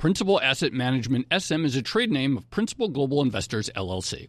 Principal Asset Management SM is a trade name of Principal Global Investors LLC.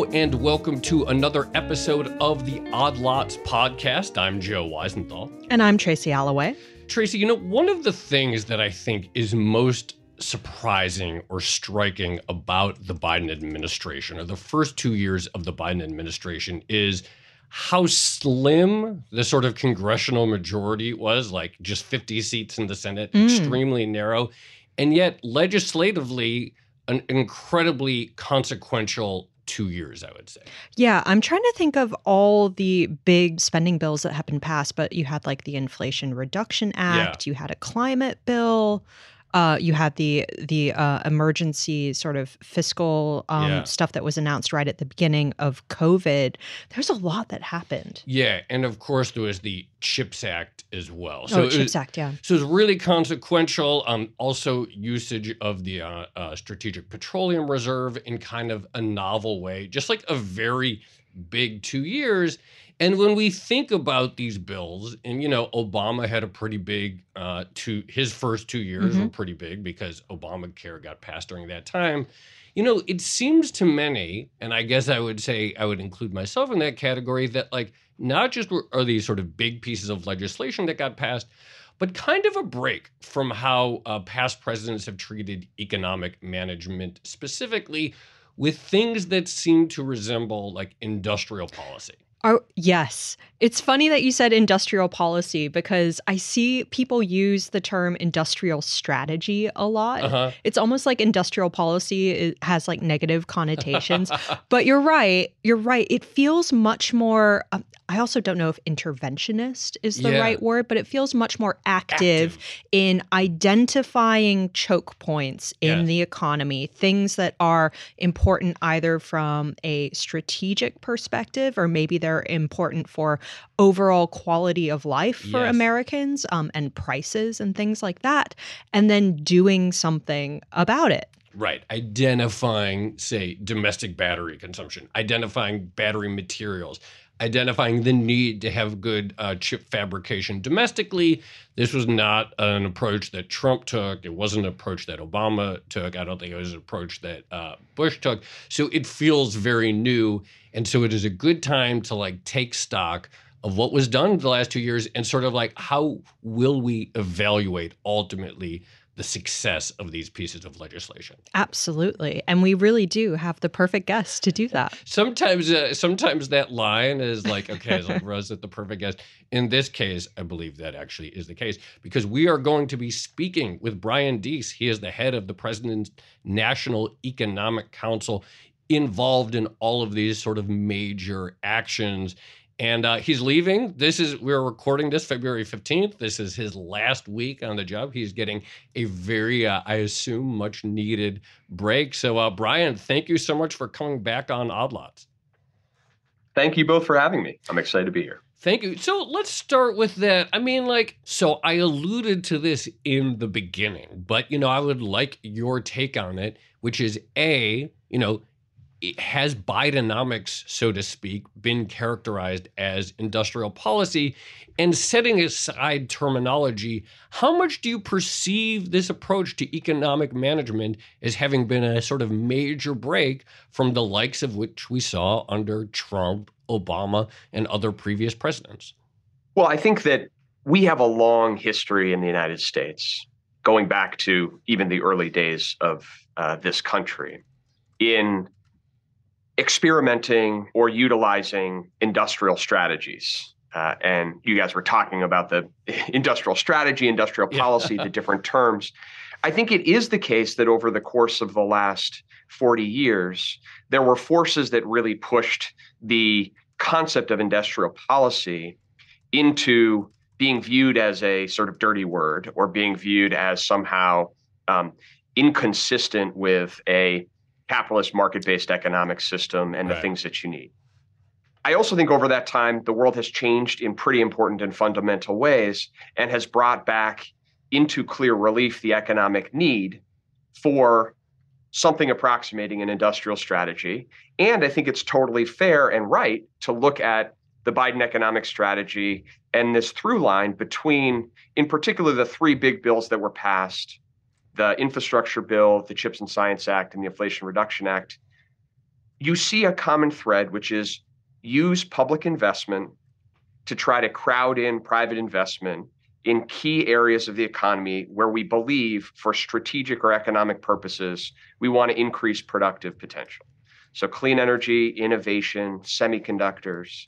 Hello, and welcome to another episode of the Odd Lots podcast. I'm Joe Weisenthal. And I'm Tracy Alloway. Tracy, you know, one of the things that I think is most surprising or striking about the Biden administration, or the first two years of the Biden administration, is how slim the sort of congressional majority was like just 50 seats in the Senate, Mm. extremely narrow. And yet, legislatively, an incredibly consequential two years, I would say. Yeah, I'm trying to think of all the big spending bills that have been passed, but you had like the Inflation Reduction Act, you had a climate bill, uh, you had the the uh, emergency sort of fiscal um, Yeah. stuff that was announced right at the beginning of COVID. There's a lot that happened. Yeah, and of course there was the CHIPS Act as well. oh, it was- Chips Act, yeah. So it's really consequential. Um, also usage of the uh, uh, Strategic Petroleum Reserve in kind of a novel way, just like a very big two years. And when we think about these bills, and you know, Obama had a pretty big uh, two. His first two years were pretty big because Obamacare got passed during that time. You know, it seems to many, and I guess I would say I would include myself in that category, that like not just were, are these sort of big pieces of legislation that got passed, but kind of a break from how uh, past presidents have treated economic management, specifically with things that seem to resemble like industrial policy. Oh, yes. It's funny that you said industrial policy because I see people use the term industrial strategy a lot. Uh-huh. It's almost like industrial policy has like negative connotations. but you're right. You're right. It feels much more. Um, I also don't know if interventionist is the Yeah. right word, but it feels much more active, in identifying choke points in Yes. the economy, things that are important either from a strategic perspective or maybe they're important for overall quality of life for Yes. Americans um, and prices and things like that, and then doing something about it. Right. Identifying, say, domestic battery consumption, identifying battery materials, identifying the need to have good uh, chip fabrication domestically. This was not an approach that Trump took. It wasn't an approach that Obama took. I don't think it was an approach that uh, Bush took. So it feels very new. And so it is a good time to like take stock of what was done the last two years and sort of like how will we evaluate ultimately the success of these pieces of legislation. Absolutely. And we really do have the perfect guest to do that. Sometimes, uh, sometimes that line is like, okay, is like Rose the perfect guest. In this case, I believe that actually is the case because we are going to be speaking with Brian Deese. He is the head of the President's National Economic Council, involved in all of these sort of major actions. And uh, he's leaving. This is, we're recording this February 15th. This is his last week on the job. He's getting a very, uh, I assume, much needed break. So, uh, Brian, thank you so much for coming back on Odd Lots. Thank you both for having me. I'm excited to be here. Thank you. So let's start with that. I mean, like, so I alluded to this in the beginning, but, you know, I would like your take on it, which is A, you know, has Bidenomics, so to speak, been characterized as industrial policy? And setting aside terminology, how much do you perceive this approach to economic management as having been a sort of major break from the likes of which we saw under Trump, Obama and other previous presidents? Well, I think that we have a long history in the United States, going back to even the early days of uh, this country, in experimenting or utilizing industrial strategies. Uh, and you guys were talking about the industrial strategy, industrial policy, yeah. the different terms. I think it is the case that over the course of the last 40 years, there were forces that really pushed the concept of industrial policy into being viewed as a sort of dirty word or being viewed as somehow um, inconsistent with a capitalist market based economic system and right. the things that you need. I also think over that time, the world has changed in pretty important and fundamental ways and has brought back into clear relief the economic need for something approximating an industrial strategy. And I think it's totally fair and right to look at the Biden economic strategy and this through line between, in particular, the three big bills that were passed the infrastructure bill, the CHIPS and Science Act, and the Inflation Reduction Act. You see a common thread, which is use public investment to try to crowd in private investment in key areas of the economy where we believe, for strategic or economic purposes, we want to increase productive potential. So, clean energy, innovation, semiconductors,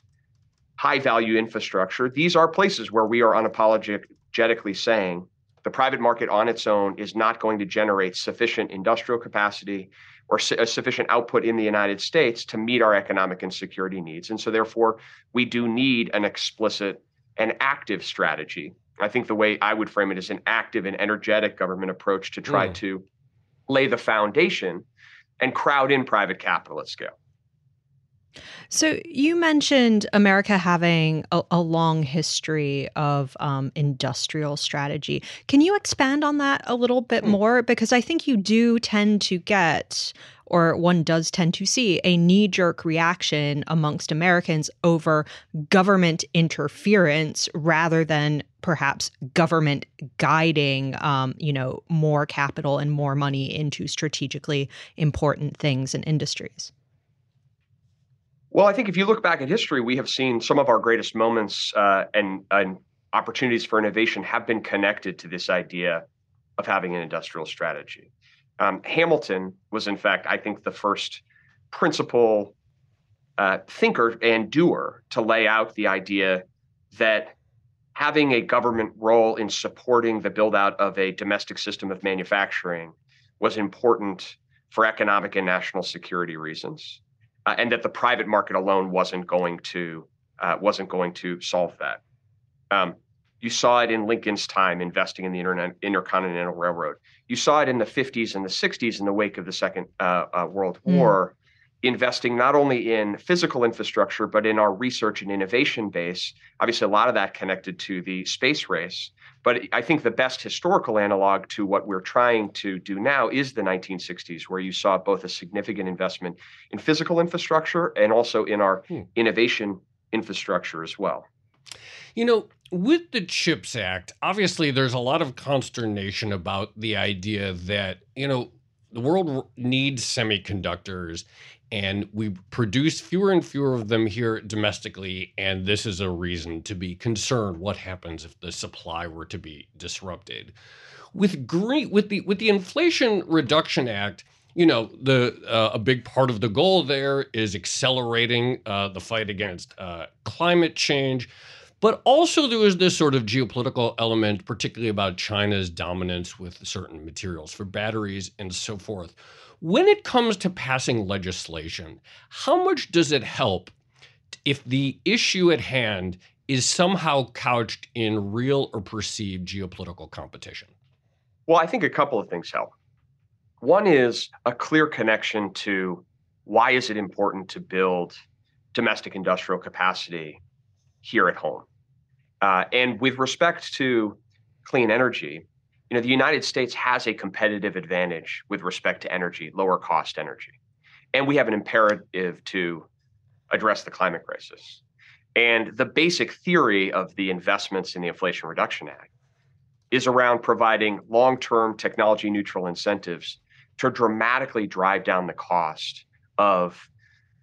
high value infrastructure, these are places where we are unapologetically saying the private market on its own is not going to generate sufficient industrial capacity or su- sufficient output in the United States to meet our economic and security needs. And so, therefore, we do need an explicit and active strategy I think the way I would frame it is an active and energetic government approach to try mm. to lay the foundation and crowd in private capital at scale. So you mentioned America having a, a long history of um, industrial strategy. Can you expand on that a little bit mm. more? Because I think you do tend to get or one does tend to see a knee jerk reaction amongst Americans over government interference rather than perhaps government guiding, um, you know, more capital and more money into strategically important things and industries. Well, I think if you look back at history, we have seen some of our greatest moments uh, and, and opportunities for innovation have been connected to this idea of having an industrial strategy. Um, Hamilton was, in fact, I think, the first principal uh, thinker and doer to lay out the idea that having a government role in supporting the build out of a domestic system of manufacturing was important for economic and national security reasons, uh, and that the private market alone wasn't going to uh, wasn't going to solve that. Um, you saw it in Lincoln's time investing in the Internet, Intercontinental Railroad. You saw it in the 50s and the 60s in the wake of the Second uh, uh, World mm. War, investing not only in physical infrastructure, but in our research and innovation base. Obviously, a lot of that connected to the space race. But I think the best historical analog to what we're trying to do now is the 1960s, where you saw both a significant investment in physical infrastructure and also in our hmm. innovation infrastructure as well. You know, with the CHIPS Act, obviously there's a lot of consternation about the idea that, you know, the world needs semiconductors and we produce fewer and fewer of them here domestically and this is a reason to be concerned what happens if the supply were to be disrupted. With green with the with the inflation reduction act you know the uh, a big part of the goal there is accelerating uh, the fight against uh, climate change but also, there was this sort of geopolitical element, particularly about China's dominance with certain materials for batteries and so forth. When it comes to passing legislation, how much does it help if the issue at hand is somehow couched in real or perceived geopolitical competition? Well, I think a couple of things help. One is a clear connection to why is it important to build domestic industrial capacity here at home? Uh, and with respect to clean energy, you know, the United States has a competitive advantage with respect to energy, lower cost energy. And we have an imperative to address the climate crisis. And the basic theory of the investments in the Inflation Reduction Act is around providing long term technology neutral incentives to dramatically drive down the cost of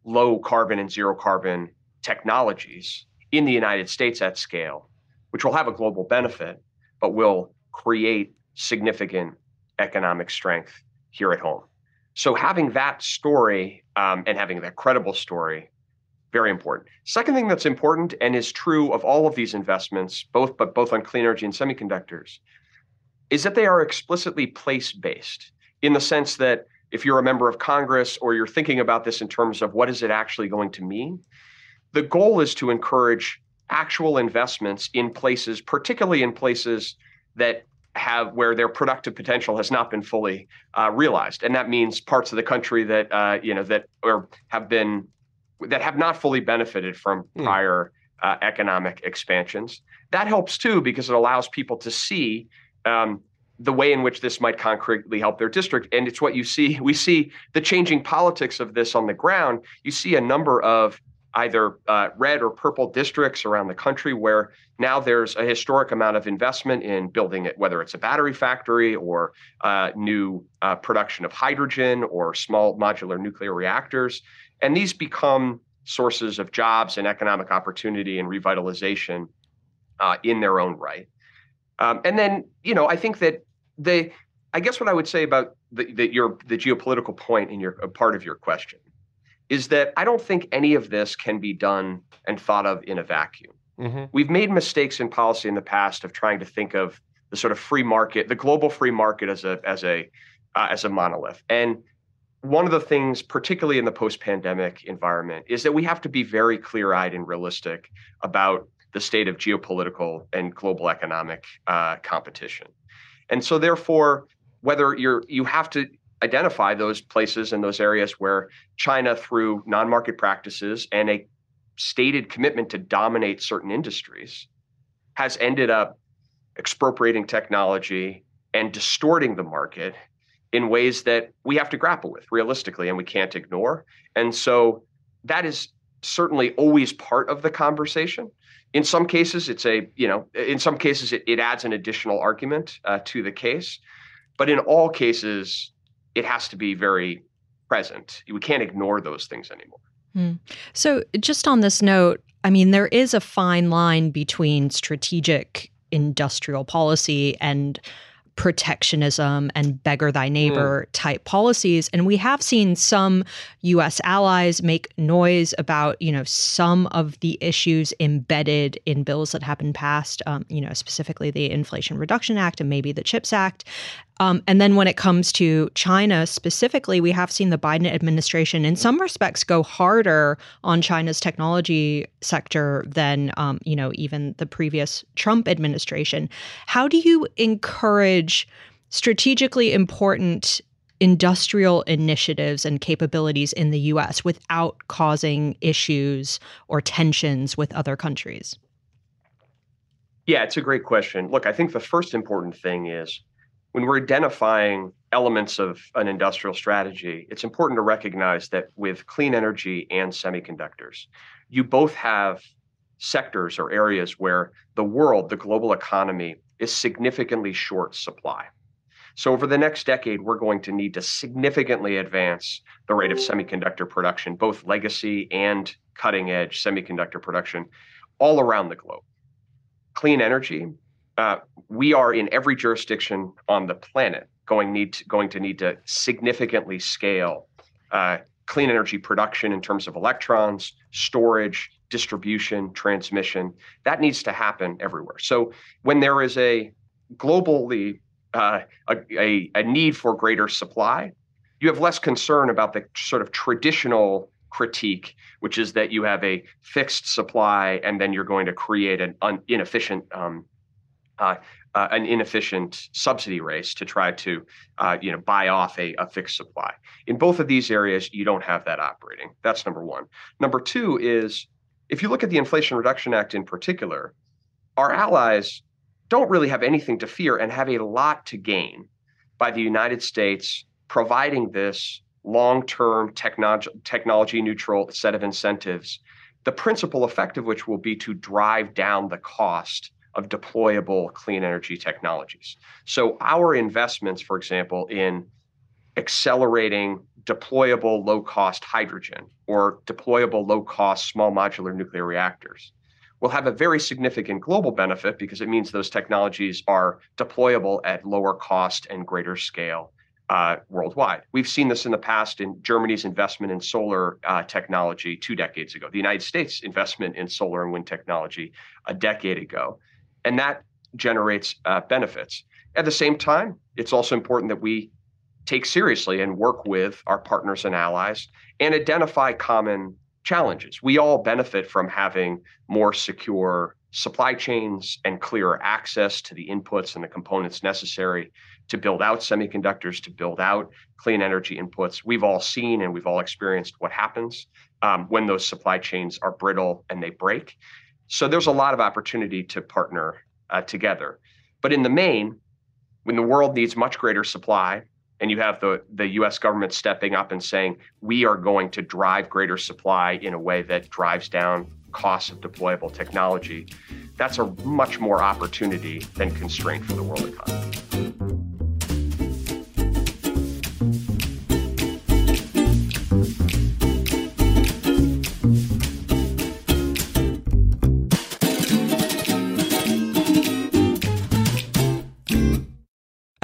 low carbon and zero carbon technologies in the United States at scale, which will have a global benefit, but will create significant economic strength here at home. So having that story um, and having that credible story, very important. Second thing that's important and is true of all of these investments, both but both on clean energy and semiconductors, is that they are explicitly place based in the sense that if you're a member of Congress or you're thinking about this in terms of what is it actually going to mean, the goal is to encourage actual investments in places, particularly in places that have where their productive potential has not been fully uh, realized, and that means parts of the country that uh, you know that or have been that have not fully benefited from mm. prior uh, economic expansions. That helps too because it allows people to see um, the way in which this might concretely help their district, and it's what you see. We see the changing politics of this on the ground. You see a number of either uh, red or purple districts around the country where now there's a historic amount of investment in building it, whether it's a battery factory or uh, new uh, production of hydrogen or small modular nuclear reactors. And these become sources of jobs and economic opportunity and revitalization uh, in their own right. Um, and then, you know, I think that they, I guess what I would say about the, the, your, the geopolitical point in your part of your question is that I don't think any of this can be done and thought of in a vacuum. Mm-hmm. We've made mistakes in policy in the past of trying to think of the sort of free market, the global free market as a as a uh, as a monolith. And one of the things, particularly in the post-pandemic environment, is that we have to be very clear-eyed and realistic about the state of geopolitical and global economic uh, competition. And so, therefore, whether you're you have to identify those places and those areas where China, through non market practices and a stated commitment to dominate certain industries, has ended up expropriating technology and distorting the market in ways that we have to grapple with realistically and we can't ignore. And so that is certainly always part of the conversation. In some cases, it's a, you know, in some cases, it, it adds an additional argument uh, to the case. But in all cases, it has to be very present. We can't ignore those things anymore. Hmm. So, just on this note, I mean, there is a fine line between strategic industrial policy and protectionism and beggar thy neighbor mm. type policies and we have seen some US allies make noise about you know some of the issues embedded in bills that have been passed um, you know specifically the Inflation Reduction Act and maybe the CHIPS Act um, and then when it comes to China specifically, we have seen the Biden administration, in some respects, go harder on China's technology sector than um, you know even the previous Trump administration. How do you encourage strategically important industrial initiatives and capabilities in the U.S. without causing issues or tensions with other countries? Yeah, it's a great question. Look, I think the first important thing is when we're identifying elements of an industrial strategy, it's important to recognize that with clean energy and semiconductors, you both have sectors or areas where the world, the global economy, is significantly short supply. So, over the next decade, we're going to need to significantly advance the rate of semiconductor production, both legacy and cutting edge semiconductor production, all around the globe. Clean energy uh, we are in every jurisdiction on the planet going need to, going to need to significantly scale uh, clean energy production in terms of electrons, storage, distribution, transmission. That needs to happen everywhere. So when there is a globally uh, a, a, a need for greater supply, you have less concern about the sort of traditional critique, which is that you have a fixed supply and then you're going to create an un- inefficient um, uh, uh, an inefficient subsidy race to try to uh, you know buy off a, a fixed supply. In both of these areas, you don't have that operating. That's number one. Number two is if you look at the Inflation Reduction Act in particular, our allies don't really have anything to fear and have a lot to gain by the United States providing this long-term technology technology neutral set of incentives the principal effect of which will be to drive down the cost of deployable clean energy technologies. So, our investments, for example, in accelerating deployable low cost hydrogen or deployable low cost small modular nuclear reactors will have a very significant global benefit because it means those technologies are deployable at lower cost and greater scale uh, worldwide. We've seen this in the past in Germany's investment in solar uh, technology two decades ago, the United States' investment in solar and wind technology a decade ago. And that generates uh, benefits. At the same time, it's also important that we take seriously and work with our partners and allies and identify common challenges. We all benefit from having more secure supply chains and clearer access to the inputs and the components necessary to build out semiconductors, to build out clean energy inputs. We've all seen and we've all experienced what happens um, when those supply chains are brittle and they break. So there's a lot of opportunity to partner uh, together. But in the main, when the world needs much greater supply, and you have the, the US government stepping up and saying, we are going to drive greater supply in a way that drives down costs of deployable technology, that's a much more opportunity than constraint for the world economy.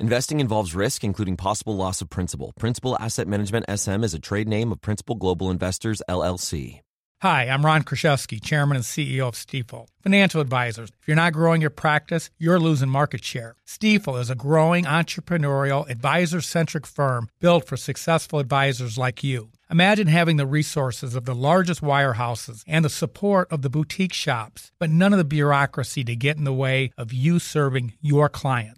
Investing involves risk, including possible loss of principal. Principal Asset Management SM is a trade name of Principal Global Investors, LLC. Hi, I'm Ron Kruszewski, Chairman and CEO of Stifel. Financial advisors, if you're not growing your practice, you're losing market share. Stifel is a growing entrepreneurial, advisor centric firm built for successful advisors like you. Imagine having the resources of the largest wirehouses and the support of the boutique shops, but none of the bureaucracy to get in the way of you serving your clients.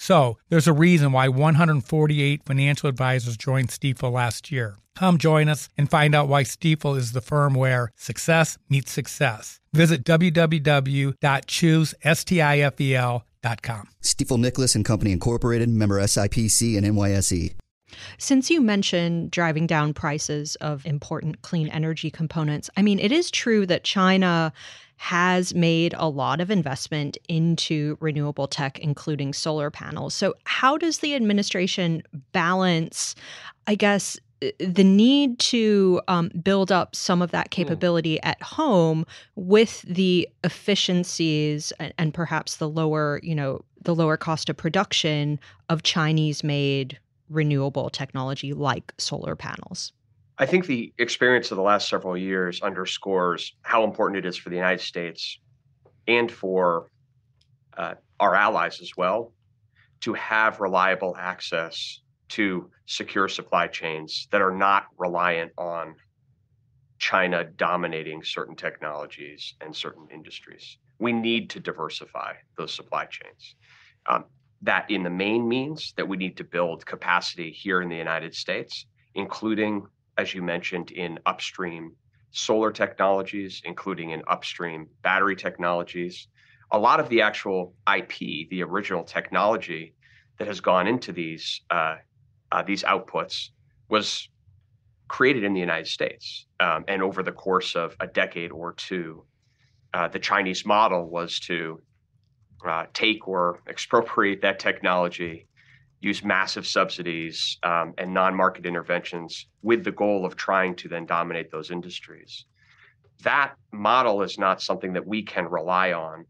So, there's a reason why 148 financial advisors joined Stifel last year. Come join us and find out why Stifel is the firm where success meets success. Visit www.choosestifel.com. Stifel Nicolaus and Company Incorporated, member SIPC and NYSE. Since you mentioned driving down prices of important clean energy components, I mean, it is true that China has made a lot of investment into renewable tech, including solar panels. So, how does the administration balance, I guess, the need to um, build up some of that hmm. capability mm. at home with the efficiencies and, and, perhaps the lower, you know, the lower cost of production of Chinese made renewable technology like solar panels? I think the experience of the last several years underscores how important it is for the United States and for uh, our allies as well to have reliable access to secure supply chains that are not reliant on China dominating certain technologies and certain industries. We need to diversify those supply chains. Um, that in the main means that we need to build capacity here in the United States, including as you mentioned, in upstream solar technologies, including in upstream battery technologies. A lot of the actual IP, the original technology that has gone into these uh, uh, these outputs, was created in the United States. Um, and over the course of a decade or two, uh, the Chinese model was to uh, take or expropriate that technology use massive subsidies um, and non-market interventions with the goal of trying to then dominate those industries. That model is not something that we can rely on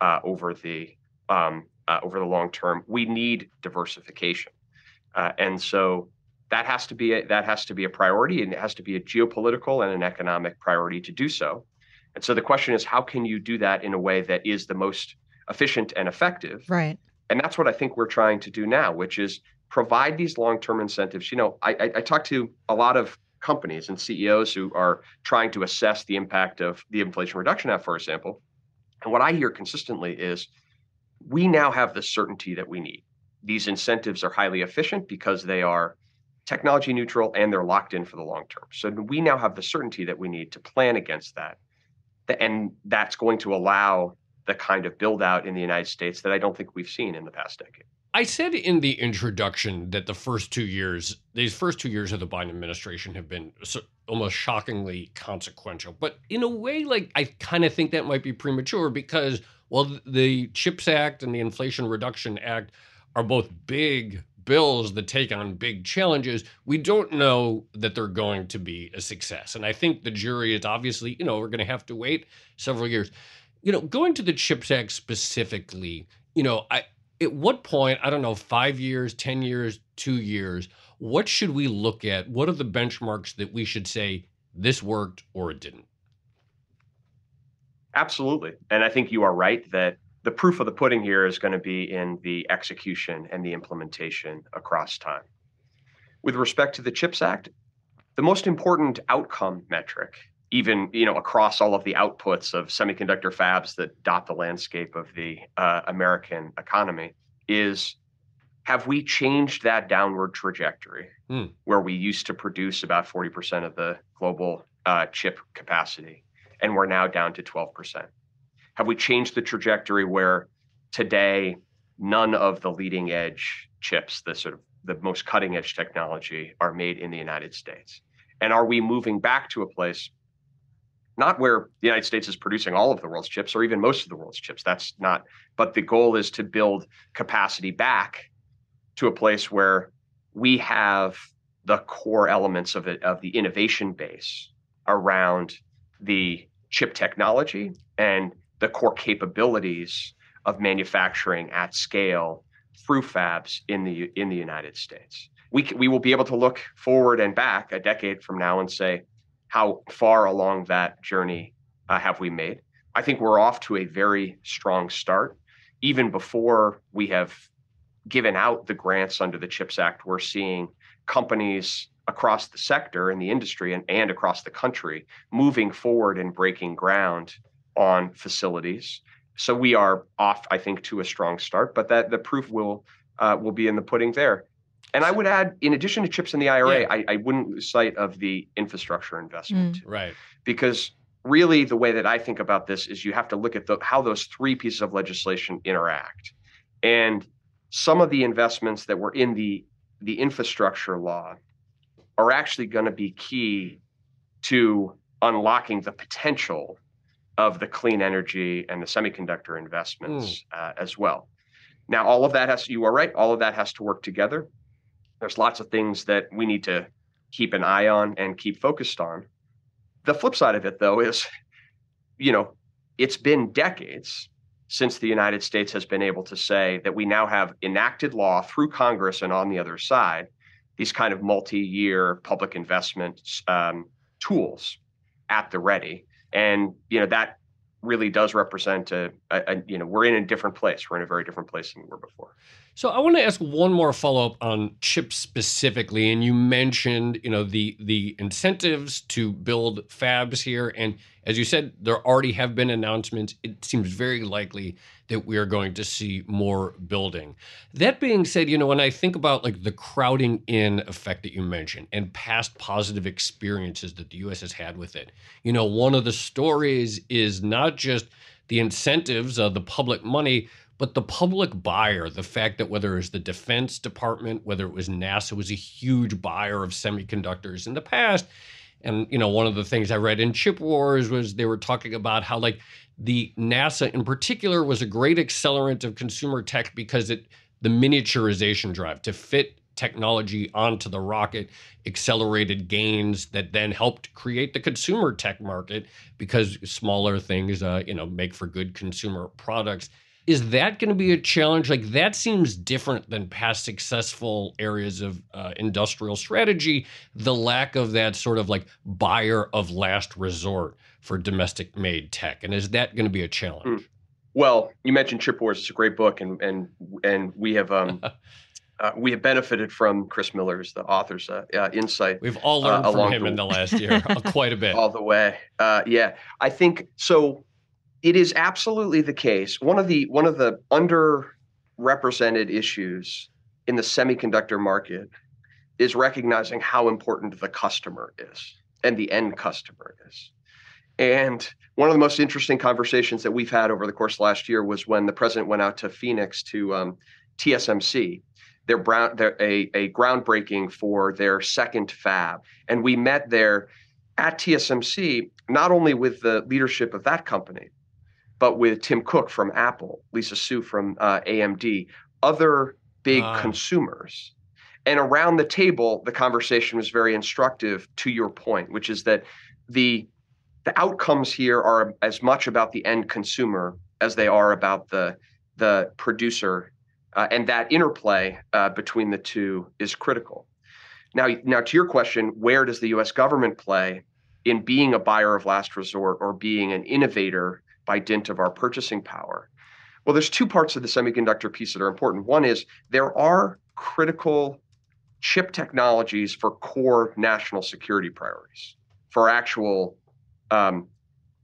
uh, over the um, uh, over the long term. We need diversification, uh, and so that has to be a, that has to be a priority, and it has to be a geopolitical and an economic priority to do so. And so the question is, how can you do that in a way that is the most efficient and effective? Right. And that's what I think we're trying to do now, which is provide these long-term incentives. You know, I, I, I talk to a lot of companies and CEOs who are trying to assess the impact of the Inflation Reduction Act, for example. And what I hear consistently is we now have the certainty that we need. These incentives are highly efficient because they are technology neutral and they're locked in for the long term. So we now have the certainty that we need to plan against that. And that's going to allow the kind of build out in the United States that I don't think we've seen in the past decade. I said in the introduction that the first two years, these first two years of the Biden administration have been so, almost shockingly consequential. But in a way, like I kind of think that might be premature because, well, the CHIPS Act and the Inflation Reduction Act are both big bills that take on big challenges. We don't know that they're going to be a success. And I think the jury is obviously, you know, we're going to have to wait several years. You know, going to the CHIPS Act specifically, you know, I at what point, I don't know, five years, 10 years, two years, what should we look at? What are the benchmarks that we should say this worked or it didn't? Absolutely. And I think you are right that the proof of the pudding here is going to be in the execution and the implementation across time. With respect to the CHIPS Act, the most important outcome metric, even you know across all of the outputs of semiconductor fabs that dot the landscape of the uh, American economy, is have we changed that downward trajectory mm. where we used to produce about 40% of the global uh, chip capacity and we're now down to 12%? Have we changed the trajectory where today none of the leading edge chips, the sort of the most cutting edge technology, are made in the United States? And are we moving back to a place not where the United States is producing all of the world's chips or even most of the world's chips? That's not, but the goal is to build capacity back to a place where we have the core elements of it of the innovation base around the chip technology and the core capabilities of manufacturing at scale through fabs in the in the United States. We we will be able to look forward and back a decade from now and say how far along that journey uh, have we made. I think we're off to a very strong start. Even before we have given out the grants under the CHIPS Act, we're seeing companies across the sector in the industry and, and across the country moving forward and breaking ground on facilities. So we are off, I think, to a strong start, but that the proof will uh, will be in the pudding there. And I would add, in addition to chips in the IRA, yeah. I, I, wouldn't lose sight of the infrastructure investment, mm. right? Because really, the way that I think about this is you have to look at the, how those three pieces of legislation interact, and some of the investments that were in the the infrastructure law are actually going to be key to unlocking the potential of the clean energy and the semiconductor investments mm. uh, as well. Now, all of that has, you are right, all of that has to work together. There's lots of things that we need to keep an eye on and keep focused on. The flip side of it, though, is, you know, it's been decades since the United States has been able to say that we now have enacted law through Congress and on the other side, these kind of multi year public investment um, tools at the ready and you know that really does represent a, a, a, you know we're in a different place. We're in a very different place than we were before. So i want to ask one more follow-up on chips specifically and you mentioned you know the the incentives to build fabs here and as you said there already have been announcements it seems very likely that we are going to see more building. That being said, you know, when I think about like the crowding in effect that you mentioned and past positive experiences that the US has had with it, you know, one of the stories is not just the incentives of the public money, but the public buyer, the fact that whether it was the Defense Department, whether it was NASA, was a huge buyer of semiconductors in the past. And you know, one of the things I read in Chip Wars was they were talking about how like the NASA in particular was a great accelerant of consumer tech because it the miniaturization drive to fit technology onto the rocket accelerated gains that then helped create the consumer tech market because smaller things uh, you know make for good consumer products is that going to be a challenge like that seems different than past successful areas of uh, industrial strategy the lack of that sort of like buyer of last resort for domestic made tech and is that going to be a challenge mm. well you mentioned chip wars it's a great book and and and we have um uh, we have benefited from Chris Miller's, the author's uh, uh, insight. We've all learned from him the, in the last year quite a bit. All the way. yeah, I think so. It is absolutely the case. One of the one of the underrepresented issues in the semiconductor market is recognizing how important the customer is and the end customer is. And one of the most interesting conversations that we've had over the course of last year was when the president went out to Phoenix to um, TSMC. They're, brown, a, a groundbreaking for their second fab. And we met there at TSMC, not only with the leadership of that company, but with Tim Cook from Apple, Lisa Su from uh, AMD, other big uh. consumers. And around the table, the conversation was very instructive to your point, which is that the the outcomes here are as much about the end consumer as they are about the the producer, uh, and that interplay uh, between the two is critical. Now, now to your question, where does the U.S. government play in being a buyer of last resort or being an innovator by dint of our purchasing power? Well, there's two parts of the semiconductor piece that are important. One is there are critical chip technologies for core national security priorities, for actual um,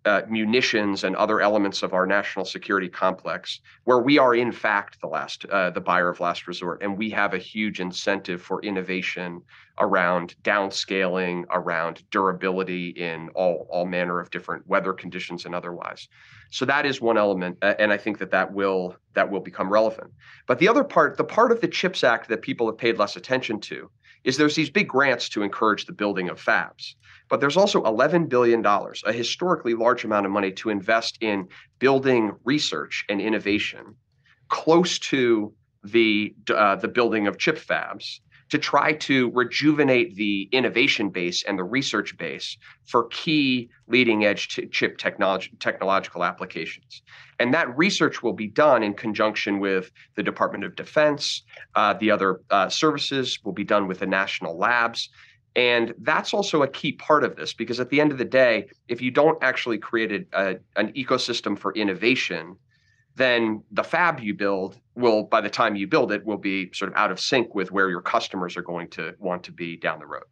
uh, munitions and other elements of our national security complex, where we are in fact the last, uh, the buyer of last resort, and we have a huge incentive for innovation around downscaling, around durability in all all manner of different weather conditions and otherwise. So that is one element, uh, and I think that that will that will become relevant. But the other part, the part of the CHIPS Act that people have paid less attention to, is there's these big grants to encourage the building of fabs. But there's also $11 billion, a historically large amount of money to invest in building research and innovation close to the, uh, the building of chip fabs to try to rejuvenate the innovation base and the research base for key leading edge t- chip technology, technological applications. And that research will be done in conjunction with the Department of Defense, uh, the other uh, services will be done with the national labs. And that's also a key part of this because at the end of the day, if you don't actually create a, a, an ecosystem for innovation, then the fab you build will, by the time you build it, will be sort of out of sync with where your customers are going to want to be down the road.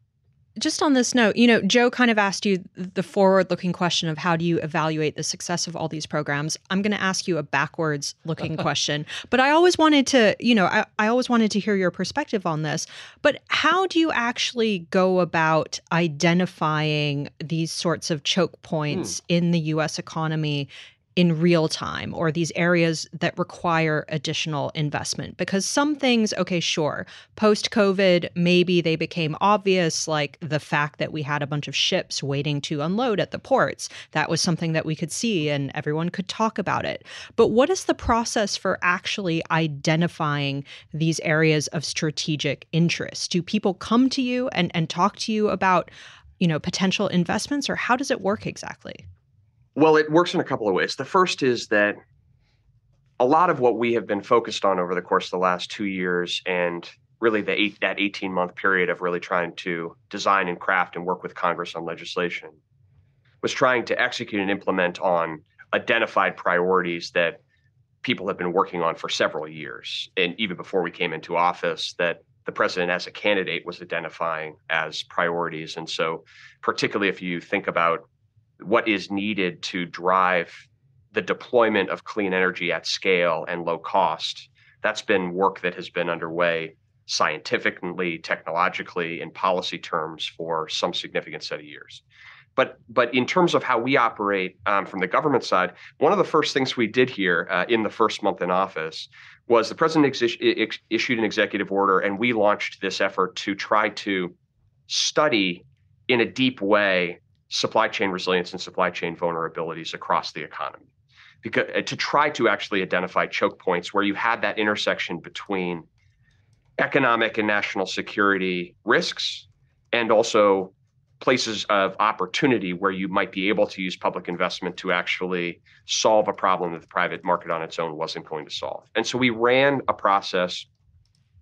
Just on this note, you know, Joe kind of asked you the forward looking question of how do you evaluate the success of all these programs? I'm going to ask you a backwards looking question, but I always wanted to, you know, I, I always wanted to hear your perspective on this. But how do you actually go about identifying these sorts of choke points hmm. in the US economy in real time or these areas that require additional investment. Because some things okay sure post covid maybe they became obvious like the fact that we had a bunch of ships waiting to unload at the ports. That was something that we could see and everyone could talk about it. But what is the process for actually identifying these areas of strategic interest? Do people come to you and and talk to you about you know potential investments or how does it work exactly well, it works in a couple of ways. The first is that a lot of what we have been focused on over the course of the last two years and really the eight, that 18 month period of really trying to design and craft and work with Congress on legislation was trying to execute and implement on identified priorities that people have been working on for several years. And even before we came into office, that the president as a candidate was identifying as priorities. And so, particularly if you think about what is needed to drive the deployment of clean energy at scale and low cost. That's been work that has been underway scientifically, technologically, in policy terms for some significant set of years. But but in terms of how we operate um, from the government side, one of the first things we did here uh, in the first month in office was the president ex- ex- issued an executive order, and we launched this effort to try to study in a deep way supply chain resilience and supply chain vulnerabilities across the economy because uh, to try to actually identify choke points where you had that intersection between economic and national security risks and also places of opportunity where you might be able to use public investment to actually solve a problem that the private market on its own wasn't going to solve. And so we ran a process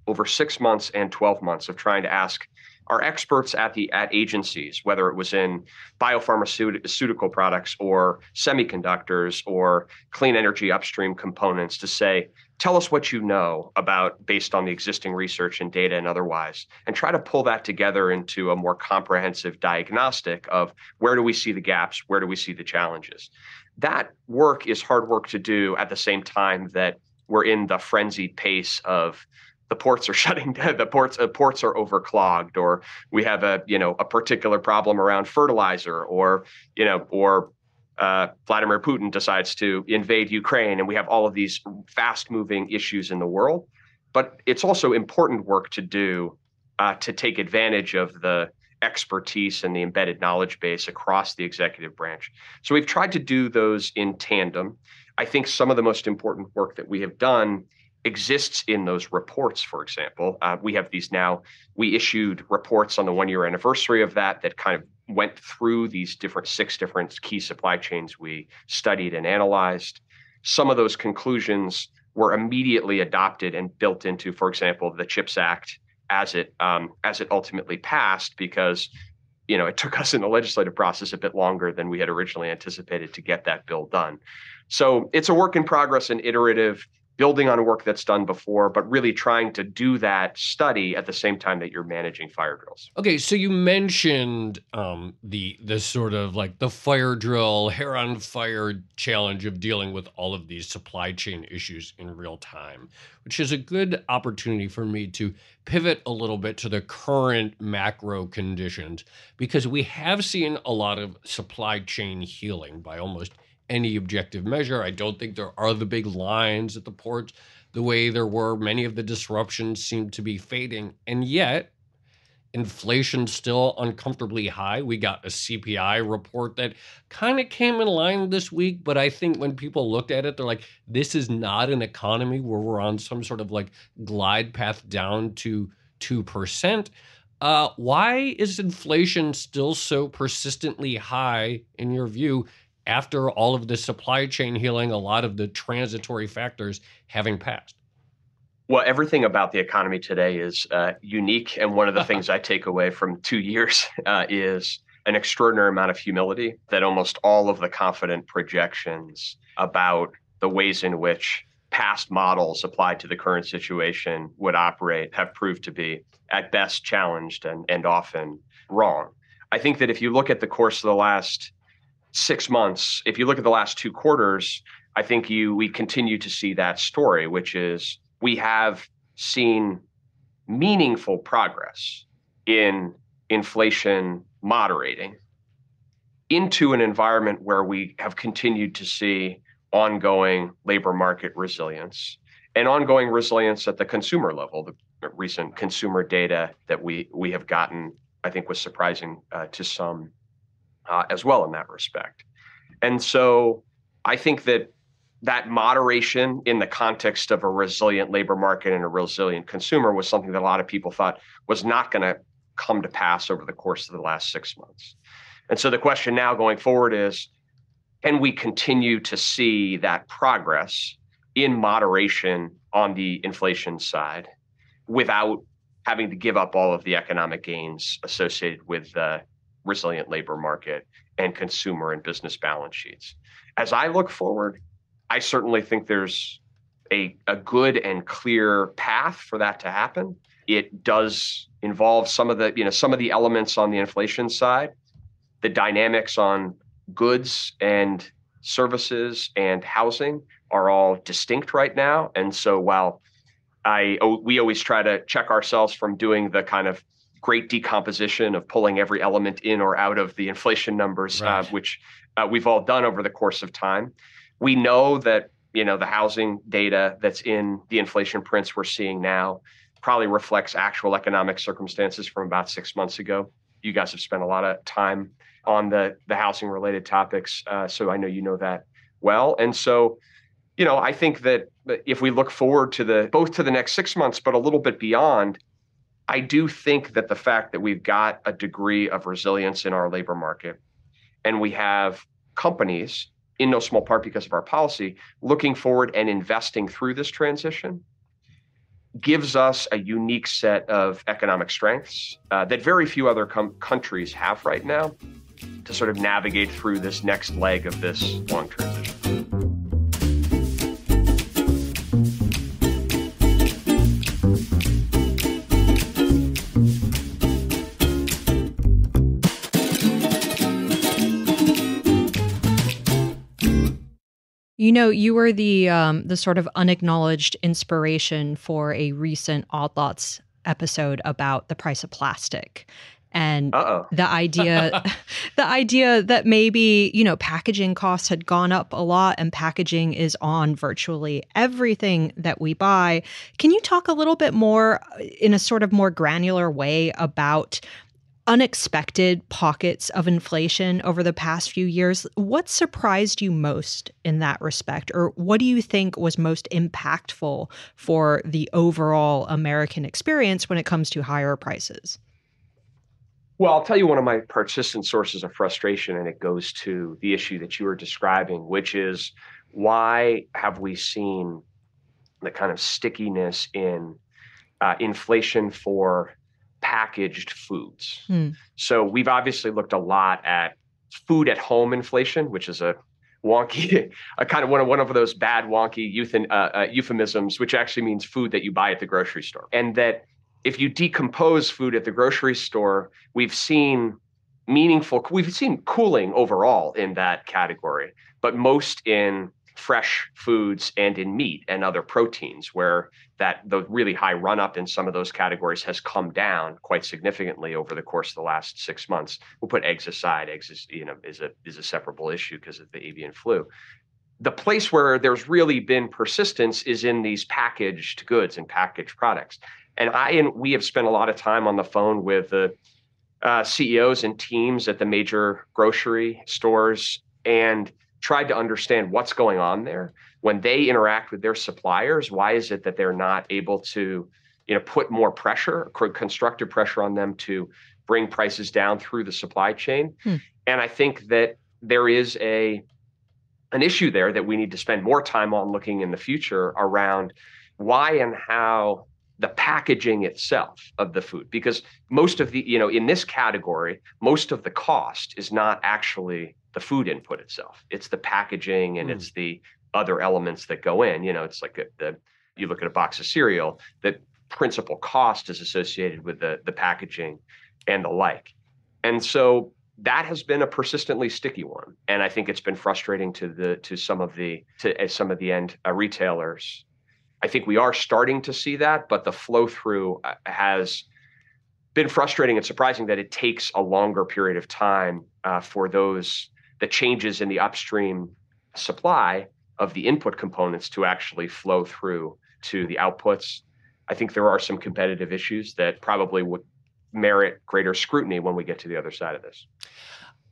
over six months and 12 months of trying to ask our experts at the at agencies, whether it was in biopharmaceutical products or semiconductors or clean energy upstream components, to say, tell us what you know about based on the existing research and data and otherwise, and try to pull that together into a more comprehensive diagnostic of where do we see the gaps, where do we see the challenges. That work is hard work to do at the same time that we're in the frenzied pace of the ports are shutting down the ports uh, ports are overclogged or we have a you know a particular problem around fertilizer or you know or uh, Vladimir Putin decides to invade Ukraine and we have all of these fast moving issues in the world. But it's also important work to do uh, to take advantage of the expertise and the embedded knowledge base across the executive branch. So we've tried to do those in tandem. I think some of the most important work that we have done exists in those reports, for example. Uh, we have these now, we issued reports on the one year anniversary of that that kind of went through these different six different key supply chains we studied and analyzed. Some of those conclusions were immediately adopted and built into, for example, the CHIPS Act as it um, as it ultimately passed because you know it took us in the legislative process a bit longer than we had originally anticipated to get that bill done. So it's a work in progress and iterative building on work that's done before, but really trying to do that study at the same time that you're managing fire drills. Okay, so you mentioned um, the the sort of like the fire drill, hair on fire challenge of dealing with all of these supply chain issues in real time, which is a good opportunity for me to pivot a little bit to the current macro conditions because we have seen a lot of supply chain healing by almost any objective measure. I don't think there are the big lines at the ports the way there were. Many of the disruptions seem to be fading. And yet, inflation's still uncomfortably high. We got a CPI report that kind of came in line this week, but I think when people looked at it, they're like, this is not an economy where we're on some sort of like glide path down to 2%. Uh, why is inflation still so persistently high in your view? After all of the supply chain healing, a lot of the transitory factors having passed? Well, everything about the economy today is uh, unique. And one of the things I take away from two years uh, is an extraordinary amount of humility that almost all of the confident projections about the ways in which past models applied to the current situation would operate have proved to be at best challenged and, and often wrong. I think that if you look at the course of the last six months, if you look at the last two quarters, I think you we continue to see that story, which is we have seen meaningful progress in inflation moderating into an environment where we have continued to see ongoing labor market resilience and ongoing resilience at the consumer level. The recent consumer data that we we have gotten, I think, was surprising uh, to some uh, as well in that respect. And so I think that that moderation in the context of a resilient labor market and a resilient consumer was something that a lot of people thought was not going to come to pass over the course of the last six months. And so the question now going forward is can we continue to see that progress in moderation on the inflation side without having to give up all of the economic gains associated with the resilient labor market and consumer and business balance sheets. As I look forward, I certainly think there's a, a good and clear path for that to happen. It does involve some of the, you know, some of the elements on the inflation side, the dynamics on goods and services and housing are all distinct right now. And so while I we always try to check ourselves from doing the kind of great decomposition of pulling every element in or out of the inflation numbers, uh, right. uh, which uh, we've all done over the course of time. We know that you know the housing data that's in the inflation prints we're seeing now probably reflects actual economic circumstances from about six months ago. You guys have spent a lot of time on the the housing related topics, uh, so I know you know that well. And so, you know, I think that if we look forward to the both to the next six months, but a little bit beyond, I do think that the fact that we've got a degree of resilience in our labor market and we have companies, in no small part because of our policy, looking forward and investing through this transition gives us a unique set of economic strengths uh, that very few other com- countries have right now to sort of navigate through this next leg of this long transition. You know, you were the um, the sort of unacknowledged inspiration for a recent Odd Lots episode about the price of plastic and Uh-oh. the idea the idea that maybe you know packaging costs had gone up a lot and packaging is on virtually everything that we buy can you talk a little bit more in a sort of more granular way about unexpected pockets of inflation over the past few years. What surprised you most in that respect? Or what do you think was most impactful for the overall American experience when it comes to higher prices? Well, I'll tell you one of my persistent sources of frustration, and it goes to the issue that you were describing, which is why have we seen the kind of stickiness in uh, inflation for packaged foods. Hmm. So we've obviously looked a lot at food at home inflation, which is a wonky, a kind of one of one of those bad wonky euthan, uh, uh, euphemisms, which actually means food that you buy at the grocery store. And that if you decompose food at the grocery store, we've seen meaningful, we've seen cooling overall in that category, but most in fresh foods and in meat and other proteins where that the really high run up in some of those categories has come down quite significantly over the course of the last six months. We'll put eggs aside. Eggs is you know is a is a separable issue because of the avian flu. The place where there's really been persistence is in these packaged goods and packaged products. And i and we have spent a lot of time on the phone with the uh, CEOs and teams at the major grocery stores and tried to understand what's going on there when they interact with their suppliers why is it that they're not able to you know put more pressure constructive pressure on them to bring prices down through the supply chain hmm. and i think that there is a an issue there that we need to spend more time on looking in the future around why and how the packaging itself of the food because most of the you know in this category most of the cost is not actually the food input itself. It's the packaging and mm. it's the other elements that go in. You know, it's like the you look at a box of cereal, the principal cost is associated with the the packaging and the like. And so that has been a persistently sticky one, and I think it's been frustrating to the to some of the to uh, some of the end uh, retailers. I think we are starting to see that, but the flow through uh, has been frustrating and surprising that it takes a longer period of time uh, for those the changes in the upstream supply of the input components to actually flow through to the outputs. I think there are some competitive issues that probably would merit greater scrutiny when we get to the other side of this.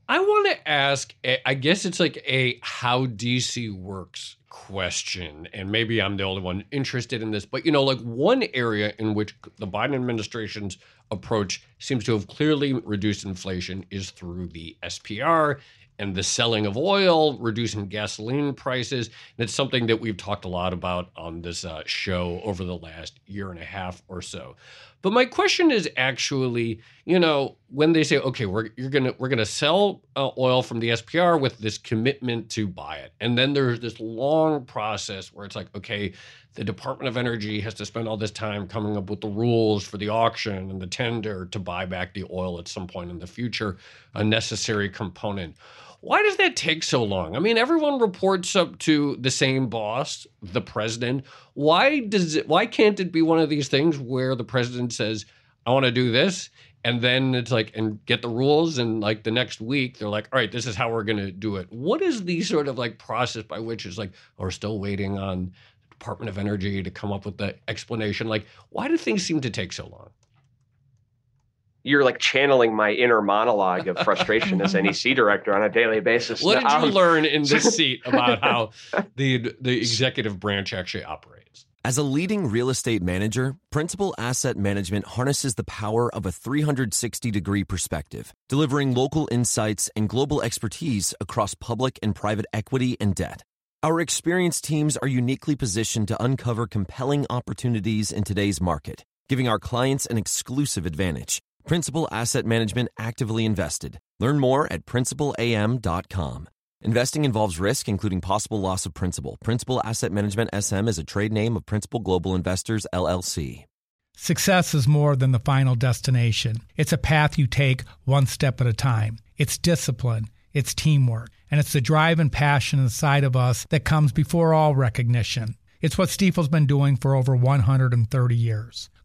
I want to ask, eh, I guess it's like a how DC works question, and maybe I'm the only one interested in this, but you know, like one area in which the Biden administration's approach seems to have clearly reduced inflation is through the SPR and the selling of oil, reducing gasoline prices. And it's something that we've talked a lot about on this uh, show over the last year and a half or so. But my question is actually, you know, when they say, okay, we're you're gonna we're gonna sell uh, oil from the SPR with this commitment to buy it, and then there's this long process where it's like, okay, the Department of Energy has to spend all this time coming up with the rules for the auction and the tender to buy back the oil at some point in the future, a necessary component. Why does that take so long? I mean, everyone reports up to the same boss, the president. Why does it why can't it be one of these things where the president says, I want to do this, and then it's like and get the rules and like the next week they're like all right this is how we're going to do it what is the sort of like process by which it's like oh, we're still waiting on the department of energy to come up with the explanation like why do things seem to take so long you're like channeling my inner monologue of frustration as NEC director on a daily basis. What did you um, learn in this seat about how the the executive branch actually operates? As a leading real estate manager, Principal Asset Management harnesses the power of a 360 degree perspective, delivering local insights and global expertise across public and private equity and debt. Our experienced teams are uniquely positioned to uncover compelling opportunities in today's market, giving our clients an exclusive advantage. Principal Asset Management actively invested. Learn more at principalam.com. Investing involves risk, including possible loss of principal. Principal Asset Management SM is a trade name of Principal Global Investors, LLC. Success is more than the final destination. It's a path you take one step at a time. It's discipline, it's teamwork, and it's the drive and passion inside of us that comes before all recognition. It's what Stifel's been doing for over 130 years.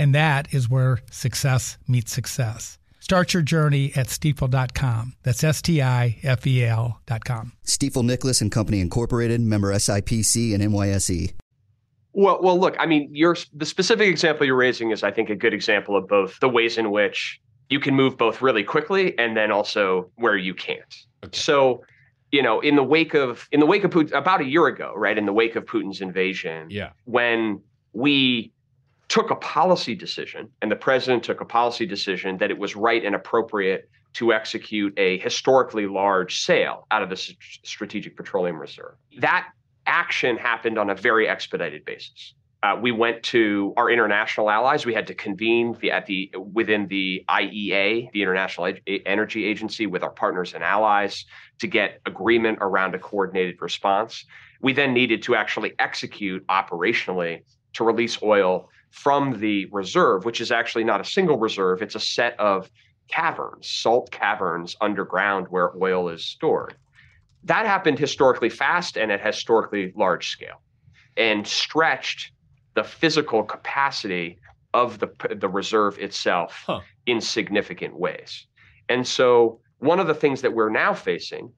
And that is where success meets success. Start your journey at stifel.com. That's S T I F E L.com. Stifel Nicolaus and Company Incorporated, member SIPC and NYSE. Well, well, look, I mean, your the specific example you're raising is, I think, a good example of both the ways in which you can move both really quickly and then also where you can't. Okay. So, you know, in the wake of in the wake of Putin, about a year ago, right, in the wake of Putin's invasion, yeah, when we took a policy decision, and the president took a policy decision that it was right and appropriate to execute a historically large sale out of the Strategic Petroleum Reserve. That action happened on a very expedited basis. Uh, we went to our international allies. We had to convene the, at the within the IEA, the International Energy Agency, with our partners and allies to get agreement around a coordinated response. We then needed to actually execute operationally to release oil from the reserve, which is actually not a single reserve, it's a set of caverns, salt caverns underground where oil is stored. That happened historically fast and at historically large scale and stretched the physical capacity of the, the reserve itself huh. in significant ways. And so, one of the things that we're now facing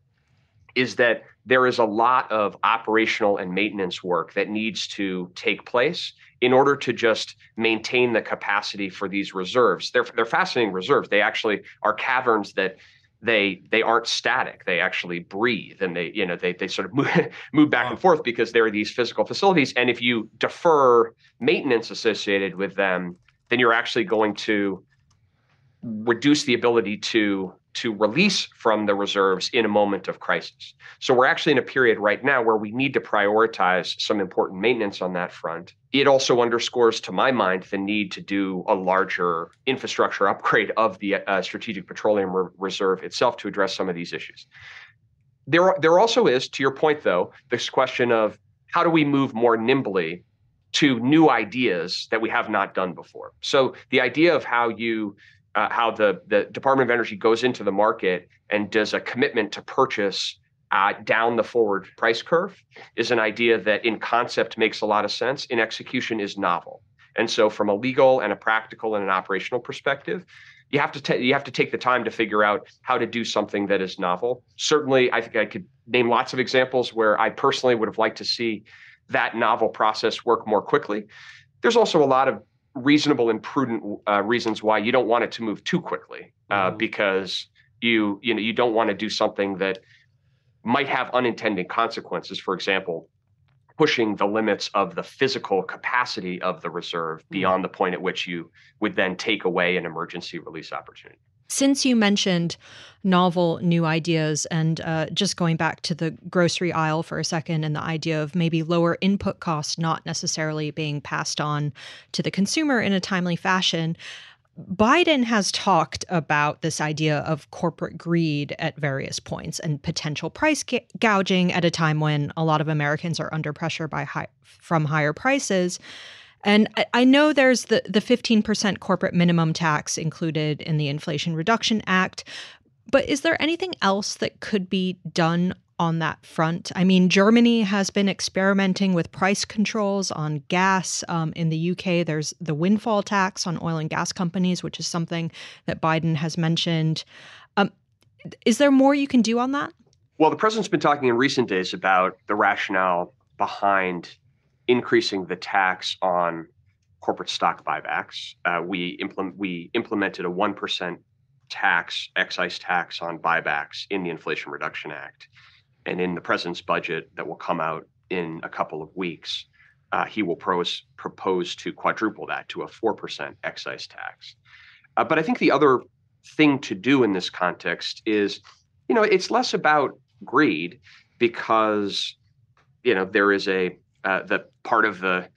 is that there is a lot of operational and maintenance work that needs to take place in order to just maintain the capacity for these reserves. They're they're fascinating reserves. They actually are caverns that they they aren't static. They actually breathe and they you know they they sort of move, move back and forth because there are these physical facilities. And if you defer maintenance associated with them, then you're actually going to reduce the ability to to release from the reserves in a moment of crisis. So we're actually in a period right now where we need to prioritize some important maintenance on that front. It also underscores, to my mind, the need to do a larger infrastructure upgrade of the uh, Strategic Petroleum Re- Reserve itself to address some of these issues. There, there also is, to your point, though, this question of how do we move more nimbly to new ideas that we have not done before. So the idea of how you uh, how the, the Department of Energy goes into the market and does a commitment to purchase uh, down the forward price curve is an idea that in concept makes a lot of sense. In execution is novel. And so from a legal and a practical and an operational perspective, you have to ta- you have to take the time to figure out how to do something that is novel. Certainly, I think I could name lots of examples where I personally would have liked to see that novel process work more quickly. There's also a lot of reasonable and prudent uh, reasons why you don't want it to move too quickly uh, mm-hmm. because you you know you don't want to do something that might have unintended consequences for example pushing the limits of the physical capacity of the reserve mm-hmm. beyond the point at which you would then take away an emergency release opportunity since you mentioned novel new ideas and uh, just going back to the grocery aisle for a second and the idea of maybe lower input costs not necessarily being passed on to the consumer in a timely fashion, Biden has talked about this idea of corporate greed at various points and potential price gouging at a time when a lot of Americans are under pressure by high, from higher prices. And I know there's the, the 15% corporate minimum tax included in the Inflation Reduction Act, but is there anything else that could be done on that front? I mean, Germany has been experimenting with price controls on gas. Um, in the UK, there's the windfall tax on oil and gas companies, which is something that Biden has mentioned. Um, is there more you can do on that? Well, the president's been talking in recent days about the rationale behind increasing the tax on corporate stock buybacks. Uh, we implement we implemented a one percent tax, excise tax on buybacks in the Inflation Reduction Act, and in the president's budget that will come out in a couple of weeks, uh, he will pros, propose to quadruple that to a four percent excise tax. Uh, but I think the other thing to do in this context is, you know, it's less about greed because, you know, there is a uh, the part of the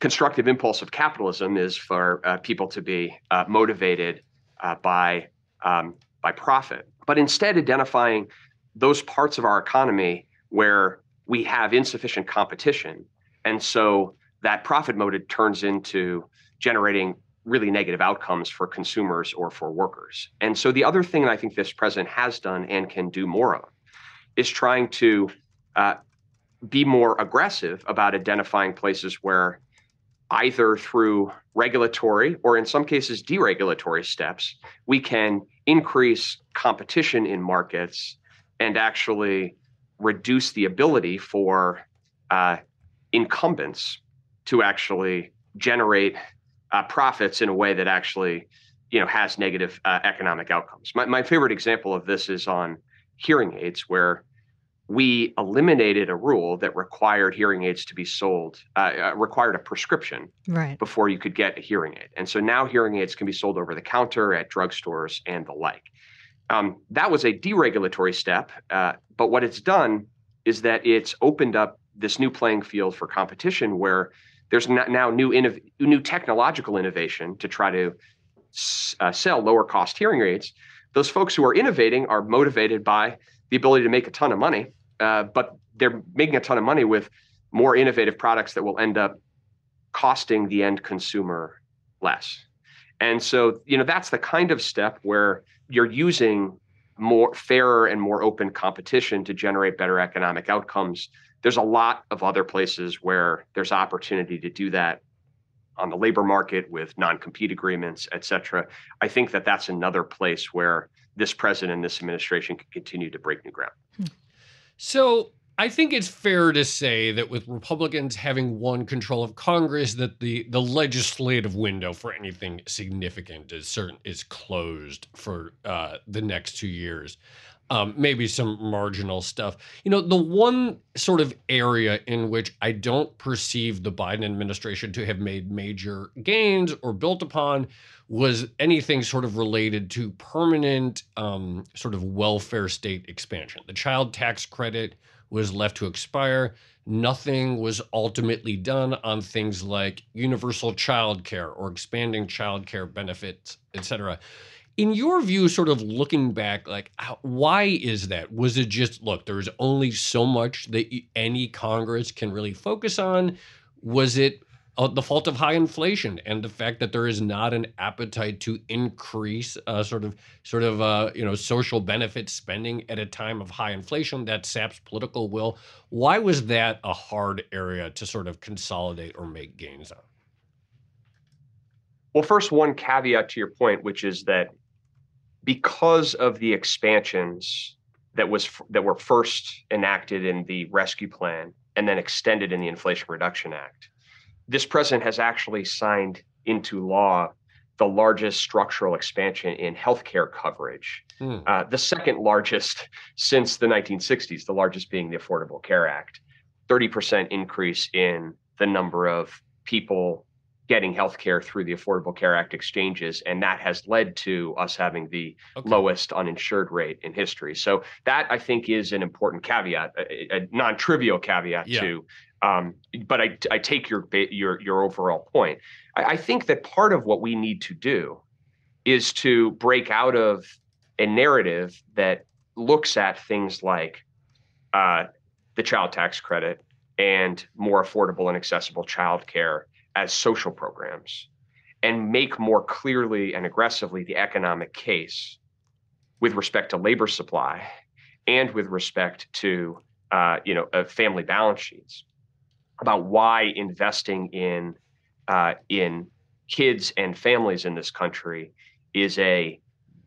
constructive impulse of capitalism is for uh, people to be uh, motivated uh, by um, by profit, but instead identifying those parts of our economy where we have insufficient competition, and so that profit motive turns into generating really negative outcomes for consumers or for workers. And so the other thing that I think this president has done and can do more of is trying to uh, be more aggressive about identifying places where either through regulatory or in some cases deregulatory steps, we can increase competition in markets and actually reduce the ability for uh, incumbents to actually generate uh, profits in a way that actually you know has negative uh, economic outcomes. My, my favorite example of this is on hearing aids, where we eliminated a rule that required hearing aids to be sold, uh, uh, required a prescription right. before you could get a hearing aid. And so now hearing aids can be sold over the counter at drugstores and the like. Um, that was a deregulatory step, uh, but what it's done is that it's opened up this new playing field for competition where there's now new innov- new technological innovation to try to uh, sell lower cost hearing aids. Those folks who are innovating are motivated by the ability to make a ton of money uh, but they're making a ton of money with more innovative products that will end up costing the end consumer less. And so, you know, that's the kind of step where you're using more fairer and more open competition to generate better economic outcomes. There's a lot of other places where there's opportunity to do that on the labor market with non-compete agreements, et cetera. I think that that's another place where this president and this administration can continue to break new ground. Hmm. So I think it's fair to say that with Republicans having won control of Congress, that the the legislative window for anything significant is certain is closed for uh, the next two years. Um, maybe some marginal stuff. You know, the one sort of area in which I don't perceive the Biden administration to have made major gains or built upon was anything sort of related to permanent um, sort of welfare state expansion. The child tax credit was left to expire. Nothing was ultimately done on things like universal child care or expanding child care benefits, et cetera. In your view, sort of looking back, like how, why is that? Was it just look? There's only so much that any Congress can really focus on. Was it uh, the fault of high inflation and the fact that there is not an appetite to increase uh, sort of sort of uh, you know social benefit spending at a time of high inflation that saps political will. Why was that a hard area to sort of consolidate or make gains on? Well, first, one caveat to your point, which is that because of the expansions that was that were first enacted in the rescue plan and then extended in the Inflation Reduction Act this president has actually signed into law the largest structural expansion in healthcare coverage, mm. uh, the second largest since the 1960s, the largest being the Affordable Care Act. 30% increase in the number of people getting healthcare through the Affordable Care Act exchanges, and that has led to us having the okay. lowest uninsured rate in history. So that I think is an important caveat, a, a non-trivial caveat yeah. to um, but I, I take your your your overall point. I, I think that part of what we need to do is to break out of a narrative that looks at things like uh, the child tax credit and more affordable and accessible childcare as social programs and make more clearly and aggressively the economic case with respect to labor supply and with respect to uh, you know uh, family balance sheets about why investing in uh, in kids and families in this country is a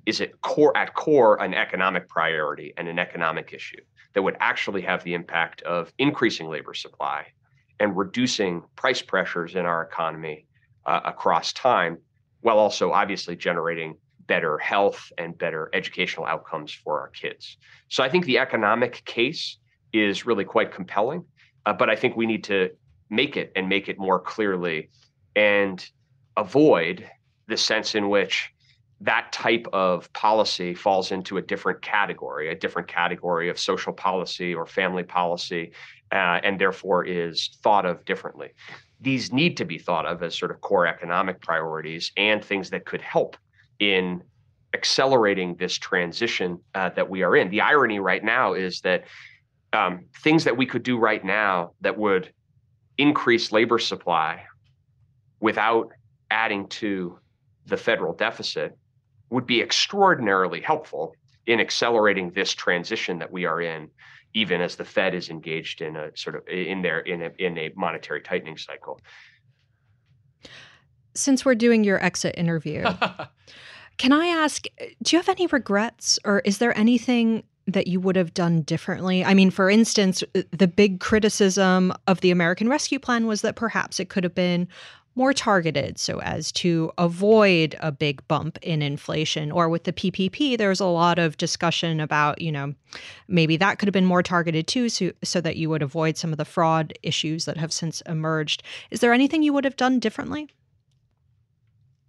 is core at core an economic priority and an economic issue that would actually have the impact of increasing labor supply and reducing price pressures in our economy uh, across time, while also obviously generating better health and better educational outcomes for our kids. So I think the economic case is really quite compelling, uh, but I think we need to make it and make it more clearly and avoid the sense in which that type of policy falls into a different category, a different category of social policy or family policy, uh, and therefore is thought of differently. These need to be thought of as sort of core economic priorities and things that could help in accelerating this transition uh, that we are in. The irony right now is that um, things that we could do right now that would increase labor supply without adding to the federal deficit would be extraordinarily helpful in accelerating this transition that we are in even as the fed is engaged in a sort of in there in a, in a monetary tightening cycle since we're doing your exit interview can i ask do you have any regrets or is there anything that you would have done differently? I mean, for instance, the big criticism of the American Rescue Plan was that perhaps it could have been more targeted. So as to avoid a big bump in inflation or with the PPP there's a lot of discussion about you know maybe that could have been more targeted too so, so that you would avoid some of the fraud issues that have since emerged. Is there anything you would have done differently?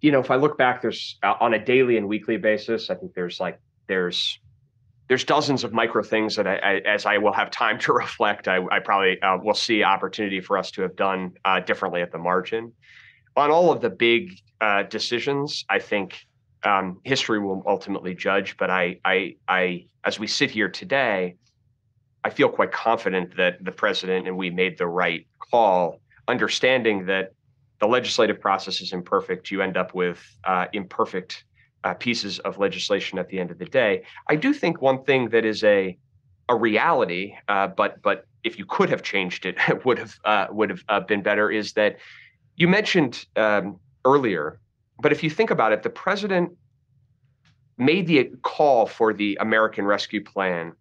You know if i look back there's uh, on a daily and weekly basis i think there's like there's there's dozens of micro things that I, I, as I will have time to reflect, I, I probably uh, will see opportunity for us to have done uh, differently at the margin. On all of the big uh, decisions, I think um, history will ultimately judge. But I, I, I, as we sit here today, I feel quite confident that the president and we made the right call, understanding that the legislative process is imperfect. You end up with uh, imperfect uh, pieces of legislation at the end of the day. I do think one thing that is a a reality, uh, but but if you could have changed it, would have uh, would have uh, been better. Is that you mentioned um, earlier? But if you think about it, the president made the call for the American Rescue Plan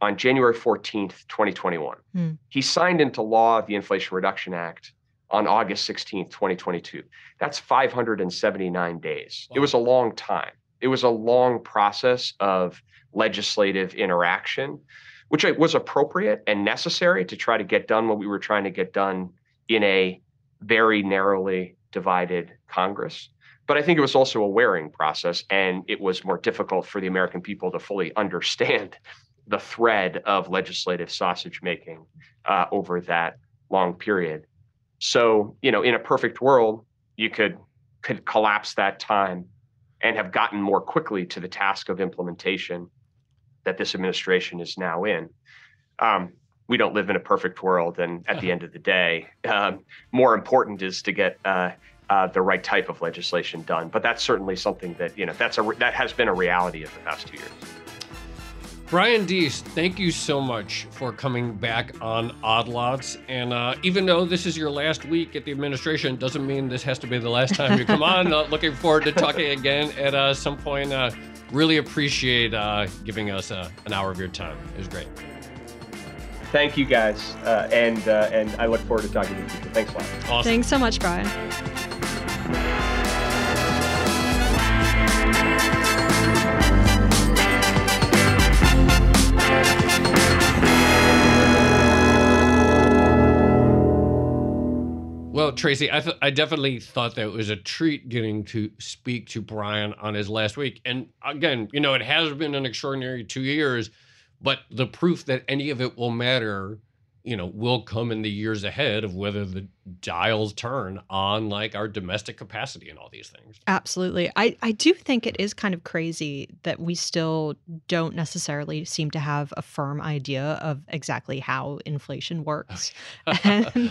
on January 14th, 2021. Mm. He signed into law the Inflation Reduction Act on August 16th, 2022. That's 579 days. Wow. It was a long time. It was a long process of legislative interaction, which was appropriate and necessary to try to get done what we were trying to get done in a very narrowly divided Congress. But I think it was also a wearing process, and it was more difficult for the American people to fully understand the thread of legislative sausage making uh, over that long period. So, you know, in a perfect world, you could could collapse that time and have gotten more quickly to the task of implementation that this administration is now in. Um, we don't live in a perfect world, and at the end of the day, um, more important is to get uh, uh, the right type of legislation done. But that's certainly something that you know that's a that has been a reality of the past two years. Brian Deese, thank you so much for coming back on Odd Lots. And uh, even though this is your last week at the administration, doesn't mean this has to be the last time you come on. Uh, looking forward to talking again at uh, some point. Uh, really appreciate uh, giving us uh, an hour of your time. It was great. Thank you guys, and and I look forward to talking to you. Thanks a lot. Awesome. Thanks so much, Brian. Well, Tracy, I, th- I definitely thought that it was a treat getting to speak to Brian on his last week. And again, you know, it has been an extraordinary two years, but the proof that any of it will matter you know will come in the years ahead of whether the dials turn on like our domestic capacity and all these things. Absolutely. I i do think it is kind of crazy that we still don't necessarily seem to have a firm idea of exactly how inflation works.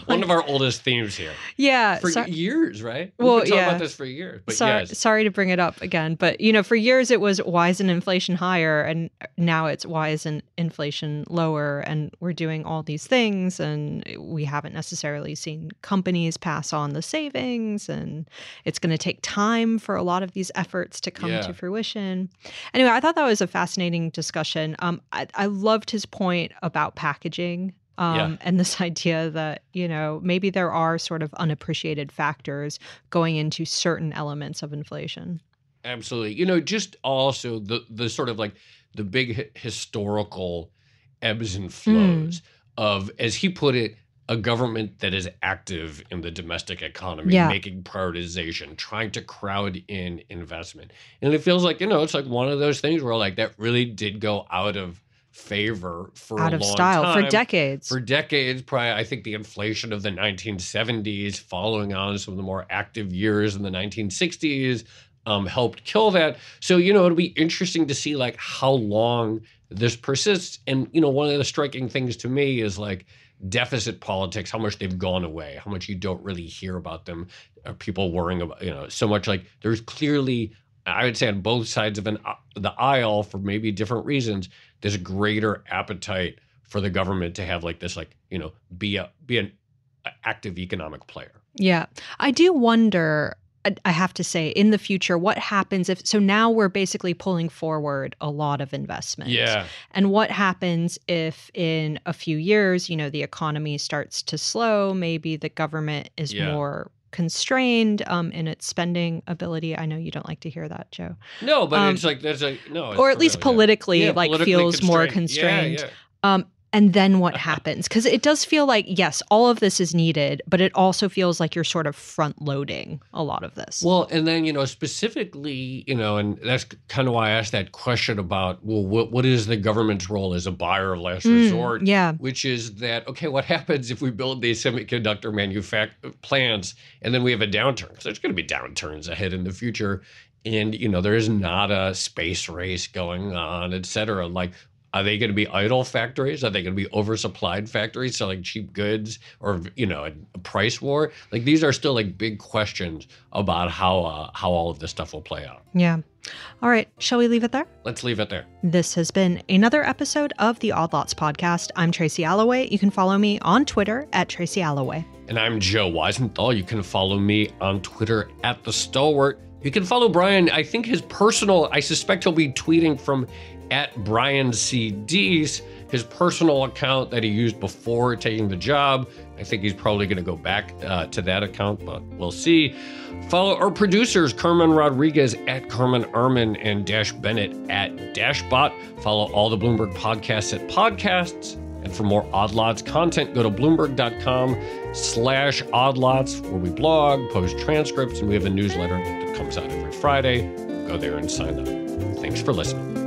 One of our oldest themes here. Yeah for so, years right? We've well been yeah about this for years but sorry, yes. sorry to bring it up again but you know for years it was why isn't inflation higher? And now it's why isn't inflation lower? And we're doing all these things and we haven't necessarily seen companies pass on the savings and it's going to take time for a lot of these efforts to come yeah. to fruition anyway i thought that was a fascinating discussion um, I, I loved his point about packaging Um, Yeah. And this idea that, you know, maybe there are sort of unappreciated factors going into certain elements of inflation. Absolutely. You know, just also the the sort of like the big hi- historical ebbs and flows of, as he put it, a government that is active in the domestic economy, Yeah. making prioritization, trying to crowd in investment. And it feels like, you know, it's like one of those things where like that really did go out of favor for Out a of long style for decades. For decades, probably, I think the inflation of the 1970s, following on some of the more active years in the 1960s, um, helped kill that. So, you know, it'll be interesting to see like how long this persists. And, you know, one of the striking things to me is like deficit politics, how much they've gone away, how much you don't really hear about them. Are people worrying about, you know, so much like there's clearly, I would say on both sides of an, uh, the aisle for maybe different reasons, there's a greater appetite for the government to have like this, like, you know, be a, be an active economic player. Yeah. I do wonder, I- I have to say, in the future, what happens if, so now we're basically pulling forward a lot of investment. Yeah. And what happens if in a few years, you know, the economy starts to slow? Maybe the government is Yeah. more constrained um, in its spending ability. I know you don't like to hear that, Joe. No, but Um, it's like there's a no, or at least real, politically, Yeah, like politically feels more constrained. Yeah, yeah. Um, and then what happens? Because it does feel like, yes, all of this is needed, but it also feels like you're sort of front loading a lot of this. Well, and then you know specifically, you know, and that's kind of why I asked that question about well, what what is the government's role as a buyer of last Mm, resort? yeah. which is that okay? What happens if we build these semiconductor manufact plants and then we have a downturn? Because there's going to be downturns ahead in the future, and you know there is not a space race going on, et cetera. Like. Are they going to be idle factories? Are they going to be oversupplied factories selling cheap goods, or you know, a, price war? Like these are still like big questions about how uh, how all of this stuff will play out. Yeah. All right. Shall we leave it there? Let's leave it there. This has been another episode of the Odd Lots podcast. I'm Tracy Alloway. You can follow me on Twitter at Tracy Alloway. And I'm Joe Weisenthal. You can follow me on Twitter at the Stalwart. You can follow Brian. I think his personal. I suspect he'll be tweeting from at Brian C. Deese, his personal account that he used before taking the job. I think he's probably going to go back uh, to that account, but we'll see. Follow our producers, Carmen Rodriguez at Carmen Armen and Dash Bennett at Dashbot. Follow all the Bloomberg podcasts at podcasts. And for more Odd Lots content, go to bloomberg.com slash oddlots where we blog, post transcripts, and we have a newsletter that comes out every Friday. Go there and sign up. Thanks for listening.